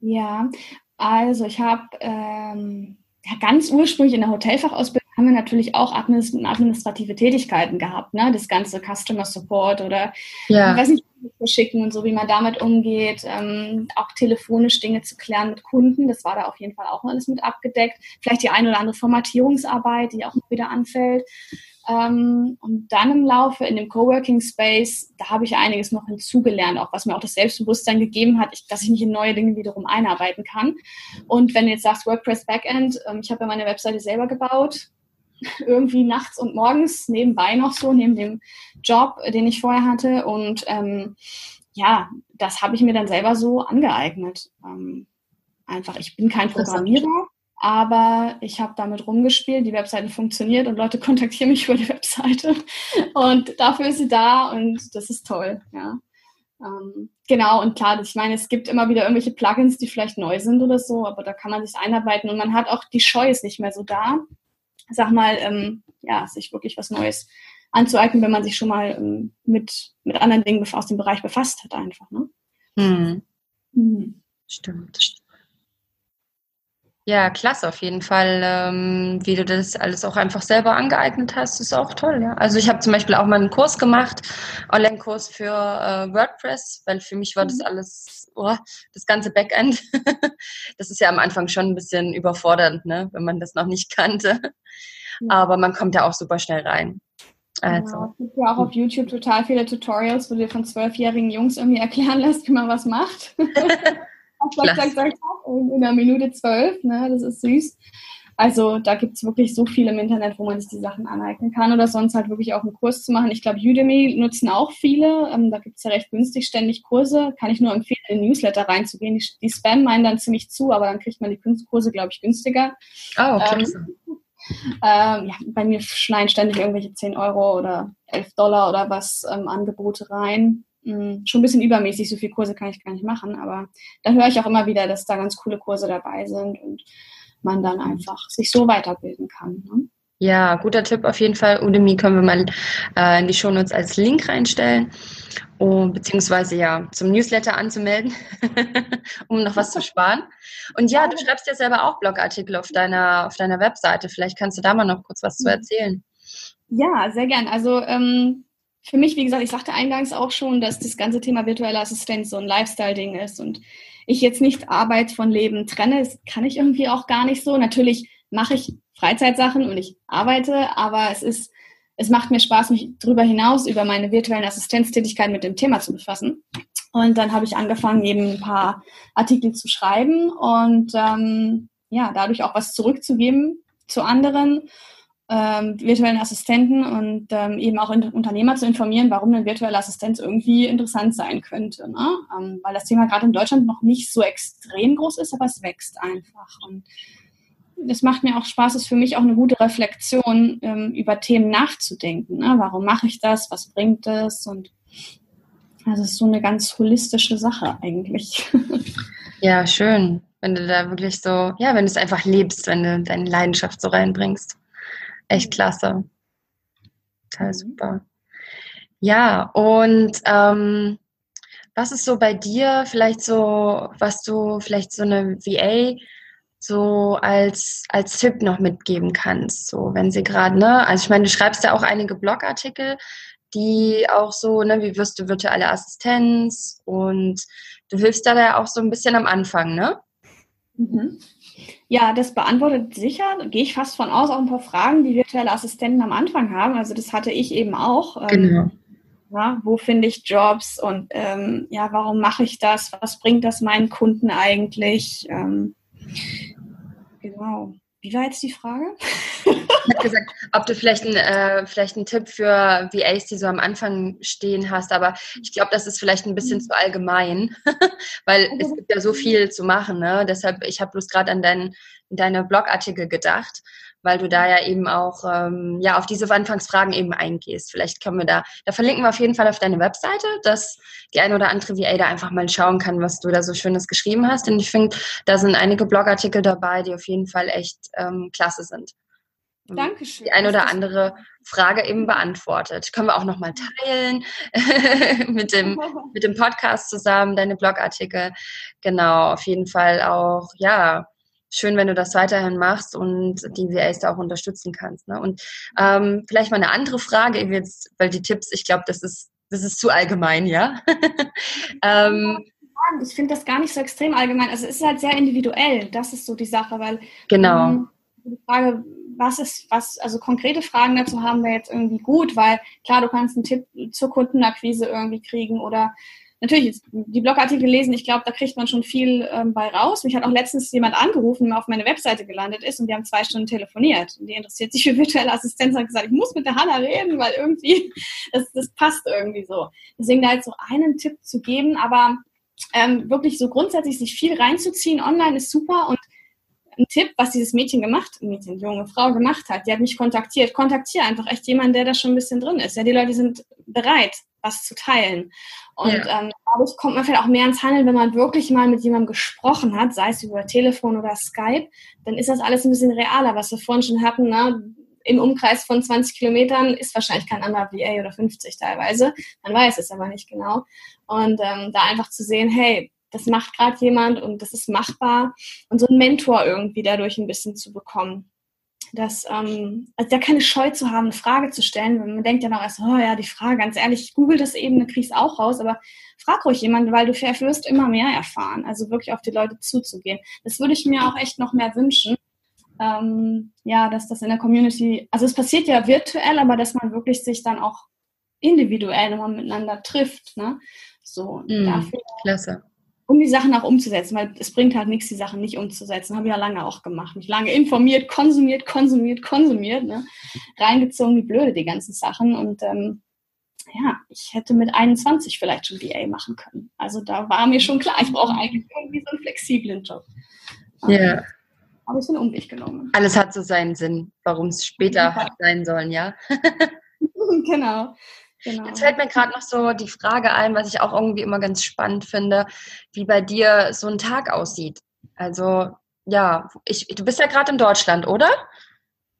Ja, also ich habe ähm, ganz ursprünglich in der Hotelfachausbildung haben wir natürlich auch administrative Tätigkeiten gehabt, ne? Das ganze Customer Support oder ja. ich weiß nicht, verschicken und so, wie man damit umgeht, ähm, auch telefonisch Dinge zu klären mit Kunden, das war da auf jeden Fall auch alles mit abgedeckt. Vielleicht die eine oder andere Formatierungsarbeit, die auch wieder anfällt. Ähm, und dann im Laufe in dem Coworking Space, da habe ich einiges noch hinzugelernt, auch was mir auch das Selbstbewusstsein gegeben hat, ich, dass ich mich in neue Dinge wiederum einarbeiten kann. Und wenn du jetzt sagst WordPress Backend, ähm, ich habe ja meine Webseite selber gebaut, irgendwie nachts und morgens nebenbei noch so, neben dem Job, den ich vorher hatte. Und ähm, ja, das habe ich mir dann selber so angeeignet. Ähm, einfach, ich bin kein Programmierer, aber ich habe damit rumgespielt, die Webseite funktioniert und Leute kontaktieren mich über die Webseite. Und dafür ist sie da und das ist toll, ja. Ähm, genau, und klar, ich meine, es gibt immer wieder irgendwelche Plugins, die vielleicht neu sind oder so, aber da kann man sich einarbeiten und man hat auch die Scheu ist nicht mehr so da sag mal, ähm, ja, sich wirklich was Neues anzueignen, wenn man sich schon mal ähm, mit, mit anderen Dingen aus dem Bereich befasst hat, einfach. Ne? Hm. Hm. Stimmt. Ja, klasse, auf jeden Fall, ähm, wie du das alles auch einfach selber angeeignet hast, ist auch toll, ja. Also ich habe zum Beispiel auch mal einen Kurs gemacht, Online-Kurs für äh, WordPress, weil für mich war das mhm. alles, oh, das ganze Backend. das ist ja am Anfang schon ein bisschen überfordernd, ne, wenn man das noch nicht kannte. Aber man kommt ja auch super schnell rein. Also. Genau. Es gibt ja auch auf YouTube total viele Tutorials, wo du dir von zwölfjährigen Jungs irgendwie erklären lässt, wie man was macht. zack, zack, zack, in einer Minute zwölf, ne? Das ist süß. Also da gibt es wirklich so viel im Internet, wo man sich die Sachen aneignen kann oder sonst halt wirklich auch einen Kurs zu machen. Ich glaube, Udemy nutzen auch viele. Ähm, da gibt es ja recht günstig ständig Kurse. Kann ich nur empfehlen, in den Newsletter reinzugehen. Die, die spammen meinen dann ziemlich zu, aber dann kriegt man die Kurse, glaube ich, günstiger. Oh, okay. Ähm, ähm, ja, bei mir schneiden ständig irgendwelche 10 Euro oder 11 Dollar oder was ähm, Angebote rein. Hm, schon ein bisschen übermäßig, so viele Kurse kann ich gar nicht machen, aber da höre ich auch immer wieder, dass da ganz coole Kurse dabei sind und man dann einfach sich so weiterbilden kann. Ne? Ja, guter Tipp auf jeden Fall. Udemy können wir mal äh, in die Shownotes als Link reinstellen, um, beziehungsweise ja zum Newsletter anzumelden, um noch was zu sparen. Und ja, du schreibst ja selber auch Blogartikel auf deiner, auf deiner Webseite. Vielleicht kannst du da mal noch kurz was zu erzählen. Ja, sehr gern. Also ähm, für mich, wie gesagt, ich sagte eingangs auch schon, dass das ganze Thema virtuelle Assistenz so ein Lifestyle-Ding ist und ich jetzt nicht Arbeit von Leben trenne. Das kann ich irgendwie auch gar nicht so. Natürlich mache ich Freizeitsachen und ich arbeite, aber es ist, es macht mir Spaß, mich darüber hinaus über meine virtuellen Assistenztätigkeiten mit dem Thema zu befassen. Und dann habe ich angefangen, eben ein paar Artikel zu schreiben und ähm, ja, dadurch auch was zurückzugeben zu anderen ähm, virtuellen Assistenten und ähm, eben auch Unternehmer zu informieren, warum eine virtuelle Assistenz irgendwie interessant sein könnte. Ne? Ähm, weil das Thema gerade in Deutschland noch nicht so extrem groß ist, aber es wächst einfach. Und es macht mir auch Spaß, es ist für mich auch eine gute Reflexion, ähm, über Themen nachzudenken. Ne? Warum mache ich das? Was bringt es? Und also es ist so eine ganz holistische Sache eigentlich. Ja, schön. Wenn du da wirklich so, ja, wenn du es einfach lebst, wenn du deine Leidenschaft so reinbringst. Echt klasse. Total mhm. super. Ja, und ähm, was ist so bei dir vielleicht so, was du vielleicht so eine VA so als, als Tipp noch mitgeben kannst? So, wenn sie gerade, ne, also ich meine, du schreibst ja auch einige Blogartikel, die auch so, ne, wie wirst du virtuelle Assistenz und du hilfst da ja auch so ein bisschen am Anfang, ne? Mhm. Ja, das beantwortet sicher, gehe ich fast von aus, auch ein paar Fragen, die virtuelle Assistenten am Anfang haben. Also das hatte ich eben auch. Ähm, genau. Ja, wo finde ich Jobs und ähm, ja, warum mache ich das? Was bringt das meinen Kunden eigentlich? Ähm, genau. Wie war jetzt die Frage? Ich habe gesagt, ob du vielleicht, ein, äh, vielleicht einen Tipp für VAs, die so am Anfang stehen hast, aber ich glaube, das ist vielleicht ein bisschen mhm. zu allgemein, weil es gibt ja so viel zu machen. Ne? Deshalb, ich habe bloß gerade an dein, deine Blogartikel gedacht weil du da ja eben auch ähm, ja auf diese Anfangsfragen eben eingehst. Vielleicht können wir da, da verlinken wir auf jeden Fall auf deine Webseite, dass die ein oder andere VA da einfach mal schauen kann, was du da so Schönes geschrieben hast. Denn ich finde, da sind einige Blogartikel dabei, die auf jeden Fall echt ähm, klasse sind. Dankeschön. Die ein oder andere Frage eben beantwortet. Können wir auch nochmal teilen mit, dem, mit dem Podcast zusammen, deine Blogartikel. Genau, auf jeden Fall auch, ja, schön, wenn du das weiterhin machst und die VAs da auch unterstützen kannst. Ne? Und ähm, vielleicht mal eine andere Frage, jetzt, weil die Tipps, ich glaube, das ist, das ist zu allgemein, ja. ähm, ich finde das gar nicht so extrem allgemein. Also es ist halt sehr individuell, das ist so die Sache, weil genau. Ähm, die Frage, was ist, was, also konkrete Fragen dazu haben wir jetzt irgendwie gut, weil klar, du kannst einen Tipp zur Kundenakquise irgendwie kriegen oder natürlich die Blogartikel lesen, ich glaube, da kriegt man schon viel ähm, bei raus. Mich hat auch letztens jemand angerufen, der auf meine Webseite gelandet ist und wir haben zwei Stunden telefoniert. Und die interessiert sich für virtuelle Assistenz und hat gesagt, ich muss mit der Hanna reden, weil irgendwie, das, das passt irgendwie so. Deswegen da jetzt so einen Tipp zu geben, aber ähm, wirklich so grundsätzlich sich viel reinzuziehen online ist super und ein Tipp, was dieses Mädchen gemacht, Mädchen, junge Frau gemacht hat, die hat mich kontaktiert. Kontaktiere einfach echt jemanden, der da schon ein bisschen drin ist. Ja, die Leute sind bereit, was zu teilen. Und ja. ähm, dadurch kommt man vielleicht auch mehr ins Handeln, wenn man wirklich mal mit jemandem gesprochen hat, sei es über Telefon oder Skype, dann ist das alles ein bisschen realer, was wir vorhin schon hatten. Ne? Im Umkreis von 20 Kilometern ist wahrscheinlich kein anderer VA oder 50 teilweise. Man weiß es aber nicht genau. Und ähm, da einfach zu sehen, hey, das macht gerade jemand und das ist machbar und so einen Mentor irgendwie dadurch ein bisschen zu bekommen. Das, ähm, also da keine Scheu zu haben, eine Frage zu stellen. Man denkt ja noch erst, oh ja, die Frage, ganz ehrlich, ich google das eben, dann krieg ich auch raus, aber frag ruhig jemanden, weil du wirst immer mehr erfahren. Also wirklich auf die Leute zuzugehen. Das würde ich mir auch echt noch mehr wünschen. Ähm, ja, dass das in der Community, also es passiert ja virtuell, aber dass man wirklich sich dann auch individuell nochmal miteinander trifft. Ne? So, mm, dafür, klasse um die Sachen auch umzusetzen, weil es bringt halt nichts, die Sachen nicht umzusetzen. Habe ich ja lange auch gemacht. Mich lange informiert, konsumiert, konsumiert, konsumiert, ne? reingezogen wie blöde die ganzen Sachen. Und ähm, ja, ich hätte mit 21 vielleicht schon BA machen können. Also da war mir schon klar, ich brauche eigentlich irgendwie so einen flexiblen Job. Ja. Yeah. Aber es ist ein Umweg genommen. Alles hat so seinen Sinn, warum es später sein sollen, ja? genau. Genau. Jetzt fällt mir gerade noch so die Frage ein, was ich auch irgendwie immer ganz spannend finde, wie bei dir so ein Tag aussieht. Also ja, ich, du bist ja gerade in Deutschland, oder?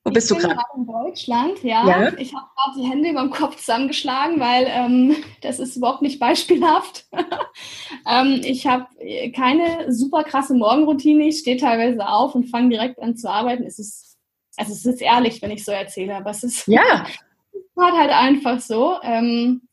Wo bist ich du gerade? in Deutschland, ja. ja? Ich habe gerade die Hände über dem Kopf zusammengeschlagen, weil ähm, das ist überhaupt nicht beispielhaft. ähm, ich habe keine super krasse Morgenroutine. Ich stehe teilweise auf und fange direkt an zu arbeiten. Es ist, also es ist ehrlich, wenn ich so erzähle, aber es ist ja. war halt einfach so. Ähm,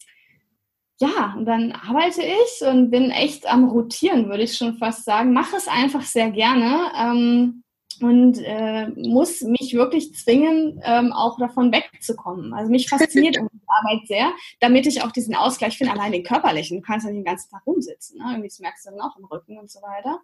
ja, und dann arbeite ich und bin echt am Rotieren, würde ich schon fast sagen. Mache es einfach sehr gerne ähm, und äh, muss mich wirklich zwingen, ähm, auch davon wegzukommen. Also mich fasziniert die Arbeit sehr, damit ich auch diesen Ausgleich finde, allein den körperlichen. Du kannst ja nicht den ganzen Tag rumsitzen. Ne? Irgendwie das merkst du dann auch im Rücken und so weiter.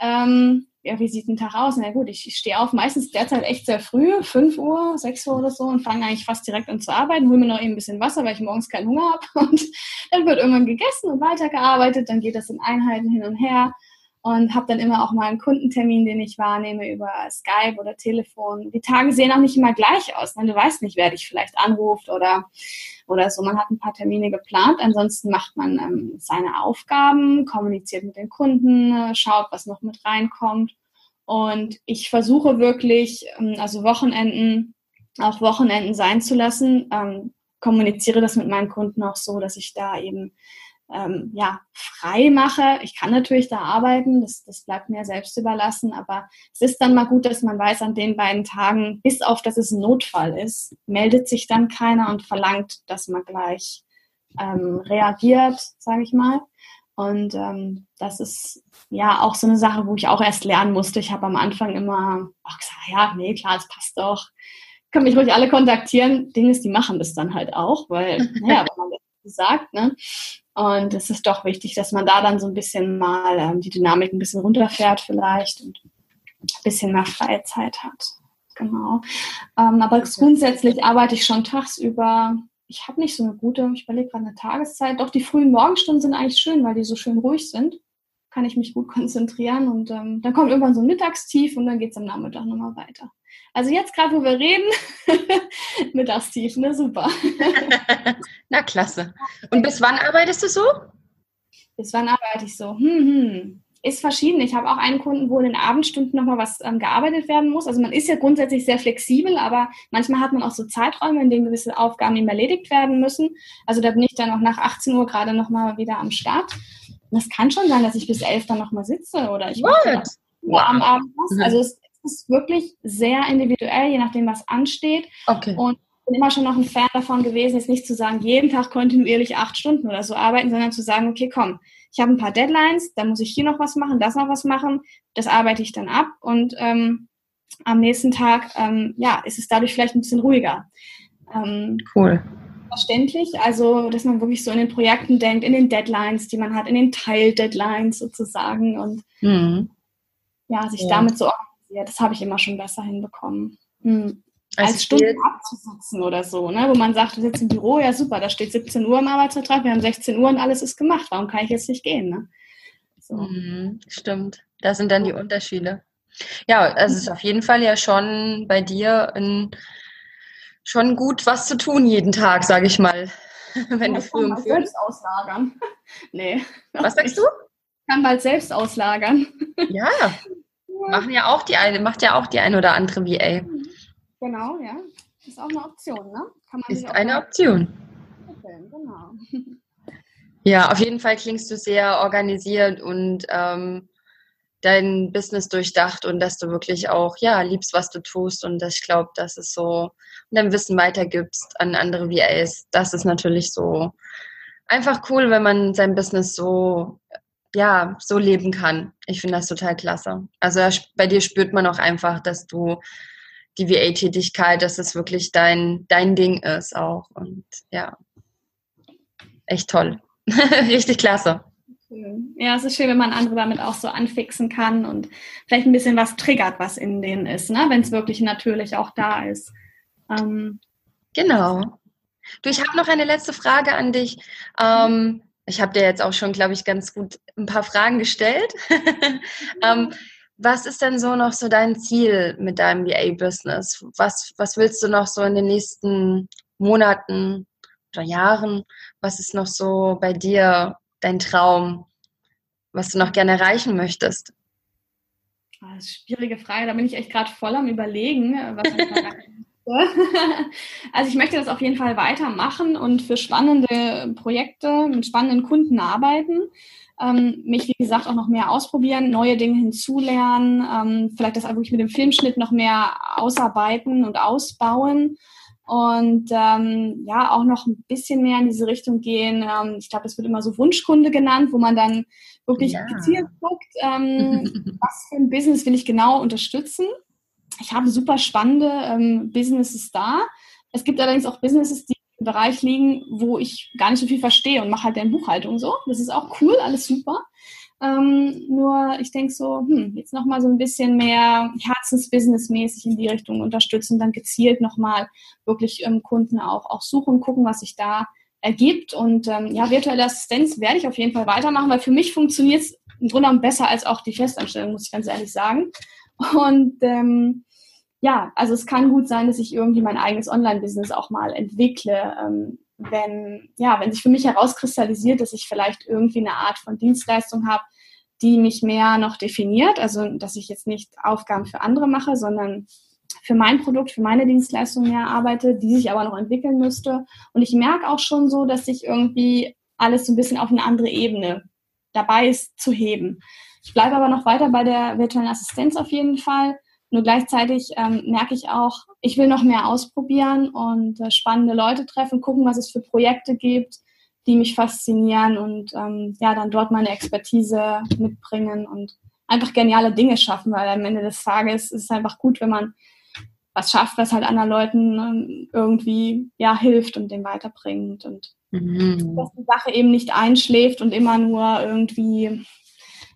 Ähm, ja, wie sieht ein Tag aus? Na gut, ich, ich stehe auf meistens derzeit echt sehr früh, 5 Uhr, 6 Uhr oder so und fange eigentlich fast direkt an zu arbeiten, hole mir noch eben ein bisschen Wasser, weil ich morgens keinen Hunger habe und dann wird irgendwann gegessen und weitergearbeitet, dann geht das in Einheiten hin und her und habe dann immer auch mal einen Kundentermin, den ich wahrnehme über Skype oder Telefon. Die Tage sehen auch nicht immer gleich aus. Ne? Du weißt nicht, wer dich vielleicht anruft oder, oder so. Man hat ein paar Termine geplant. Ansonsten macht man ähm, seine Aufgaben, kommuniziert mit den Kunden, schaut, was noch mit reinkommt. Und ich versuche wirklich, ähm, also Wochenenden, auch Wochenenden sein zu lassen. Ähm, kommuniziere das mit meinen Kunden auch so, dass ich da eben ähm, ja, frei mache. Ich kann natürlich da arbeiten, das, das bleibt mir selbst überlassen, aber es ist dann mal gut, dass man weiß, an den beiden Tagen, bis auf dass es ein Notfall ist, meldet sich dann keiner und verlangt, dass man gleich ähm, reagiert, sage ich mal. Und ähm, das ist ja auch so eine Sache, wo ich auch erst lernen musste. Ich habe am Anfang immer auch gesagt, ja, nee, klar, es passt doch. Können mich ruhig alle kontaktieren. Ding ist, die machen das dann halt auch, weil, naja, wenn man das sagt, ne? Und es ist doch wichtig, dass man da dann so ein bisschen mal ähm, die Dynamik ein bisschen runterfährt vielleicht und ein bisschen mehr freie Zeit hat. Genau. Ähm, aber grundsätzlich arbeite ich schon tagsüber. Ich habe nicht so eine gute, ich überlege gerade eine Tageszeit. Doch die frühen Morgenstunden sind eigentlich schön, weil die so schön ruhig sind. Kann ich mich gut konzentrieren und ähm, dann kommt irgendwann so ein Mittagstief und dann geht es am Nachmittag nochmal weiter. Also jetzt gerade, wo wir reden, Mittagstief, ne? Super. Na klasse. Und bis wann arbeitest du so? Bis wann arbeite ich so? Hm, hm. Ist verschieden. Ich habe auch einen Kunden, wo in den Abendstunden nochmal was ähm, gearbeitet werden muss. Also man ist ja grundsätzlich sehr flexibel, aber manchmal hat man auch so Zeiträume, in denen gewisse Aufgaben eben erledigt werden müssen. Also da bin ich dann auch nach 18 Uhr gerade nochmal wieder am Start. Und das kann schon sein, dass ich bis 11 dann nochmal sitze oder ich mache wow. am Abend was. Mhm. Also es ist wirklich sehr individuell, je nachdem, was ansteht. Okay. Und ich bin immer schon noch ein Fan davon gewesen, jetzt nicht zu sagen, jeden Tag kontinuierlich acht Stunden oder so arbeiten, sondern zu sagen, okay, komm, ich habe ein paar Deadlines, da muss ich hier noch was machen, das noch was machen, das arbeite ich dann ab und ähm, am nächsten Tag, ähm, ja, ist es dadurch vielleicht ein bisschen ruhiger. Ähm, cool. Verständlich, also dass man wirklich so in den Projekten denkt, in den Deadlines, die man hat, in den Teil-Deadlines sozusagen und mhm. ja, sich ja. damit so organisiert. Das habe ich immer schon besser hinbekommen. Hm. Also als Stunden abzusitzen oder so, ne? wo man sagt, du sitzt im Büro, ja super, da steht 17 Uhr im Arbeitsvertrag, wir haben 16 Uhr und alles ist gemacht. Warum kann ich jetzt nicht gehen? Ne? So. Mhm, stimmt. Da sind dann die Unterschiede. Ja, also es ist auf jeden Fall ja schon bei dir ein, schon gut was zu tun jeden Tag, sage ich mal. Wenn ja, du früh um selbst auslagern. nee. Was sagst du? Kann bald selbst auslagern. ja, Machen ja auch die eine, macht ja auch die eine oder andere VA. Genau, ja. Ist auch eine Option, ne? ist eine Option. Genau. Ja, auf jeden Fall klingst du sehr organisiert und ähm, dein Business durchdacht und dass du wirklich auch, ja, liebst, was du tust und dass ich glaube, dass es so und dein Wissen weitergibst an andere VAs. Das ist natürlich so einfach cool, wenn man sein Business so ja, so leben kann. Ich finde das total klasse. Also bei dir spürt man auch einfach, dass du die VA-Tätigkeit, dass es wirklich dein, dein Ding ist auch. Und ja, echt toll. Richtig klasse. Ja, es ist schön, wenn man andere damit auch so anfixen kann und vielleicht ein bisschen was triggert, was in denen ist, ne? wenn es wirklich natürlich auch da ist. Ähm, genau. Du, ich habe noch eine letzte Frage an dich. Ähm, ich habe dir jetzt auch schon, glaube ich, ganz gut ein paar Fragen gestellt. ähm, was ist denn so noch so dein Ziel mit deinem VA-Business? Was, was willst du noch so in den nächsten Monaten oder Jahren? Was ist noch so bei dir dein Traum, was du noch gerne erreichen möchtest? Das ist eine schwierige Frage. Da bin ich echt gerade voll am Überlegen, was ich Also ich möchte das auf jeden Fall weitermachen und für spannende Projekte mit spannenden Kunden arbeiten. Ähm, mich, wie gesagt, auch noch mehr ausprobieren, neue Dinge hinzulernen, ähm, vielleicht das wirklich mit dem Filmschnitt noch mehr ausarbeiten und ausbauen und ähm, ja, auch noch ein bisschen mehr in diese Richtung gehen. Ähm, ich glaube, es wird immer so Wunschkunde genannt, wo man dann wirklich ja. gezielt guckt, ähm, was für ein Business will ich genau unterstützen ich habe super spannende ähm, Businesses da. Es gibt allerdings auch Businesses, die im Bereich liegen, wo ich gar nicht so viel verstehe und mache halt deren Buchhaltung so. Das ist auch cool, alles super. Ähm, nur ich denke so, hm, jetzt nochmal so ein bisschen mehr Herzensbusiness-mäßig in die Richtung unterstützen, dann gezielt nochmal wirklich ähm, Kunden auch, auch suchen, gucken, was sich da ergibt. Und ähm, ja, virtuelle Assistenz werde ich auf jeden Fall weitermachen, weil für mich funktioniert es im Grunde genommen besser als auch die Festanstellung, muss ich ganz ehrlich sagen. Und ähm, ja, also es kann gut sein, dass ich irgendwie mein eigenes Online-Business auch mal entwickle, ähm, wenn, ja, wenn sich für mich herauskristallisiert, dass ich vielleicht irgendwie eine Art von Dienstleistung habe, die mich mehr noch definiert, also dass ich jetzt nicht Aufgaben für andere mache, sondern für mein Produkt, für meine Dienstleistung mehr arbeite, die sich aber noch entwickeln müsste. Und ich merke auch schon so, dass sich irgendwie alles so ein bisschen auf eine andere Ebene dabei ist zu heben. Ich bleibe aber noch weiter bei der virtuellen Assistenz auf jeden Fall. Nur gleichzeitig ähm, merke ich auch, ich will noch mehr ausprobieren und äh, spannende Leute treffen, gucken, was es für Projekte gibt, die mich faszinieren und ähm, ja, dann dort meine Expertise mitbringen und einfach geniale Dinge schaffen, weil am Ende des Tages ist es einfach gut, wenn man was schafft, was halt anderen Leuten ähm, irgendwie ja hilft und den weiterbringt und mhm. dass die Sache eben nicht einschläft und immer nur irgendwie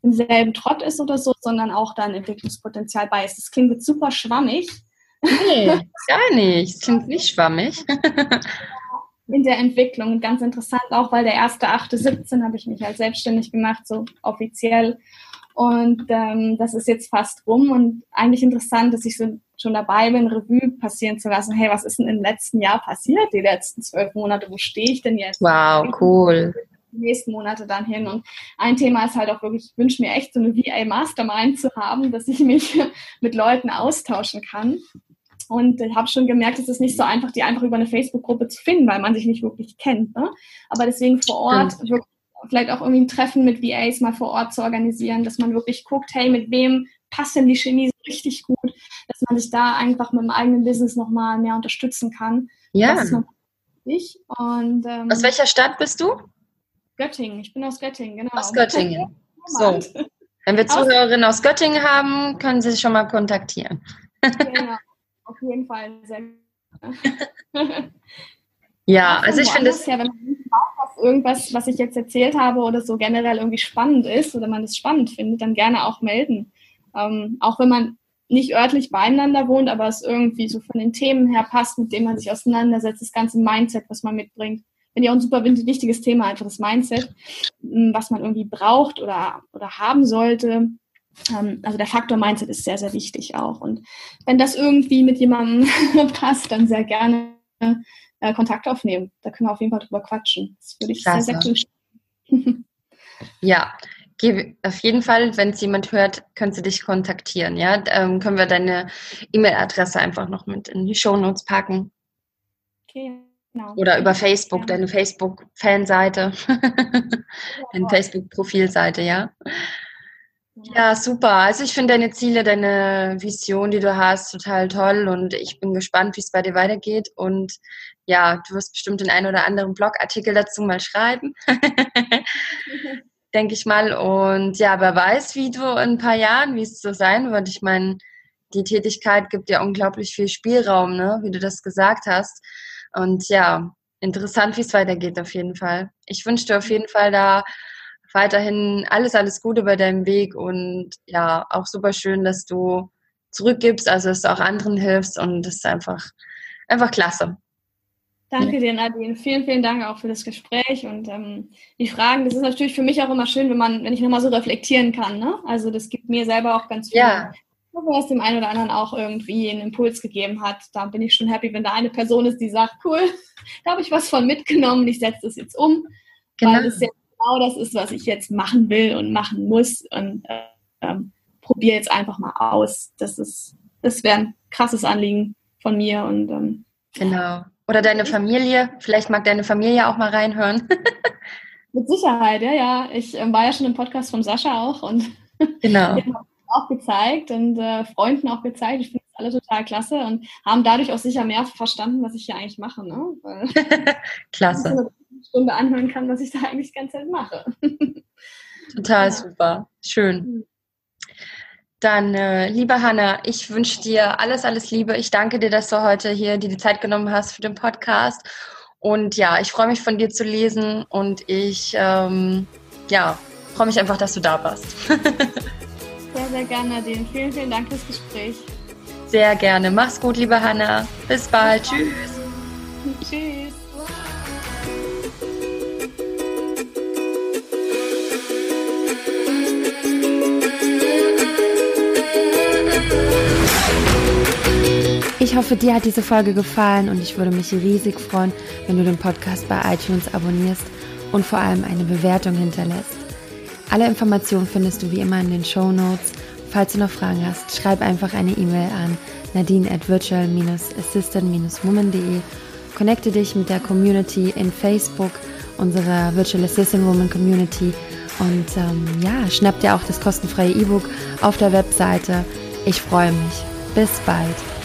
im selben Trott ist oder so, sondern auch dann Entwicklungspotenzial bei ist. Das klingt jetzt super schwammig. Nee, gar nicht. Es klingt nicht schwammig. in der Entwicklung. Ganz interessant auch, weil der erste 8.17 habe ich mich halt selbstständig gemacht, so offiziell. Und ähm, das ist jetzt fast rum und eigentlich interessant, dass ich so schon dabei bin, Revue passieren zu lassen. Hey, was ist denn im letzten Jahr passiert? Die letzten zwölf Monate, wo stehe ich denn jetzt? Wow, cool. Die nächsten Monate dann hin. Und ein Thema ist halt auch wirklich, ich wünsche mir echt so eine VA Mastermind zu haben, dass ich mich mit Leuten austauschen kann. Und ich habe schon gemerkt, es ist nicht so einfach, die einfach über eine Facebook-Gruppe zu finden, weil man sich nicht wirklich kennt. Ne? Aber deswegen vor Ort vielleicht auch irgendwie ein Treffen mit VAs mal vor Ort zu organisieren, dass man wirklich guckt, hey, mit wem passt denn die Chemie so richtig gut, dass man sich da einfach mit dem eigenen Business nochmal mehr unterstützen kann. Ja. Und, ähm, aus welcher Stadt bist du? Göttingen. Ich bin aus Göttingen, genau. Aus Göttingen. So. Wenn wir Zuhörerinnen aus Göttingen haben, können Sie sich schon mal kontaktieren. genau. Auf jeden Fall sehr Ja, also ich finde es. Ja, wenn man was, irgendwas, was ich jetzt erzählt habe oder so generell irgendwie spannend ist oder man es spannend findet, dann gerne auch melden. Ähm, auch wenn man nicht örtlich beieinander wohnt, aber es irgendwie so von den Themen her passt, mit denen man sich auseinandersetzt, das ganze Mindset, was man mitbringt. Finde ich auch ein super wichtiges Thema, einfach das Mindset, was man irgendwie braucht oder, oder haben sollte. Ähm, also der Faktor Mindset ist sehr, sehr wichtig auch. Und wenn das irgendwie mit jemandem passt, dann sehr gerne äh, Kontakt aufnehmen. Da können wir auf jeden Fall drüber quatschen. Das würde ich Klasse. sehr, sehr cool Ja, auf jeden Fall, wenn es jemand hört, können Sie dich kontaktieren. Ja, ähm, können wir deine E-Mail-Adresse einfach noch mit in die Show Notes packen. Okay, genau. Oder über Facebook, ja. deine Facebook-Fanseite, deine Facebook-Profilseite, ja. Ja, super. Also ich finde deine Ziele, deine Vision, die du hast, total toll und ich bin gespannt, wie es bei dir weitergeht. Und ja, du wirst bestimmt den einen oder anderen Blogartikel dazu mal schreiben. Denke ich mal. Und ja, wer weiß, wie du in ein paar Jahren, wie es so sein wird. Ich meine, die Tätigkeit gibt ja unglaublich viel Spielraum, ne? wie du das gesagt hast. Und ja, interessant, wie es weitergeht auf jeden Fall. Ich wünsche dir auf jeden Fall da weiterhin alles, alles Gute bei deinem Weg und ja, auch super schön, dass du zurückgibst, also dass du auch anderen hilfst und das ist einfach, einfach klasse. Danke dir, Nadine. Vielen, vielen Dank auch für das Gespräch und ähm, die Fragen. Das ist natürlich für mich auch immer schön, wenn man, wenn ich nochmal so reflektieren kann. Ne? Also das gibt mir selber auch ganz viel. Ja. Was dem einen oder anderen auch irgendwie einen Impuls gegeben hat. Da bin ich schon happy, wenn da eine Person ist, die sagt, cool, da habe ich was von mitgenommen, ich setze das jetzt um. Genau. Weil das jetzt genau das ist, was ich jetzt machen will und machen muss und äh, ähm, probiere jetzt einfach mal aus. Das ist, das wäre ein krasses Anliegen von mir und ähm, genau. Oder deine Familie, vielleicht mag deine Familie auch mal reinhören. Mit Sicherheit, ja, ja. Ich äh, war ja schon im Podcast von Sascha auch und genau. auch gezeigt und äh, Freunden auch gezeigt. Ich finde es alle total klasse und haben dadurch auch sicher mehr verstanden, was ich hier eigentlich mache. Ne? Weil, klasse. Stunde anhören kann, was ich da eigentlich die ganze Zeit mache. Total ja. super. Schön. Mhm. Dann, äh, liebe Hanna, ich wünsche dir alles, alles Liebe. Ich danke dir, dass du heute hier dir die Zeit genommen hast für den Podcast. Und ja, ich freue mich von dir zu lesen und ich ähm, ja, freue mich einfach, dass du da warst. sehr, sehr gerne, Nadine. Vielen, vielen Dank fürs Gespräch. Sehr gerne. Mach's gut, liebe Hanna. Bis bald. Bis bald. Tschüss. Tschüss. Ich hoffe, dir hat diese Folge gefallen und ich würde mich riesig freuen, wenn du den Podcast bei iTunes abonnierst und vor allem eine Bewertung hinterlässt. Alle Informationen findest du wie immer in den Show Notes. falls du noch Fragen hast, schreib einfach eine E-Mail an nadine at virtual-assistant-woman.de. Connecte dich mit der Community in Facebook, unserer Virtual Assistant Woman Community. Und ähm, ja, schnapp dir auch das kostenfreie E-Book auf der Webseite. Ich freue mich. Bis bald.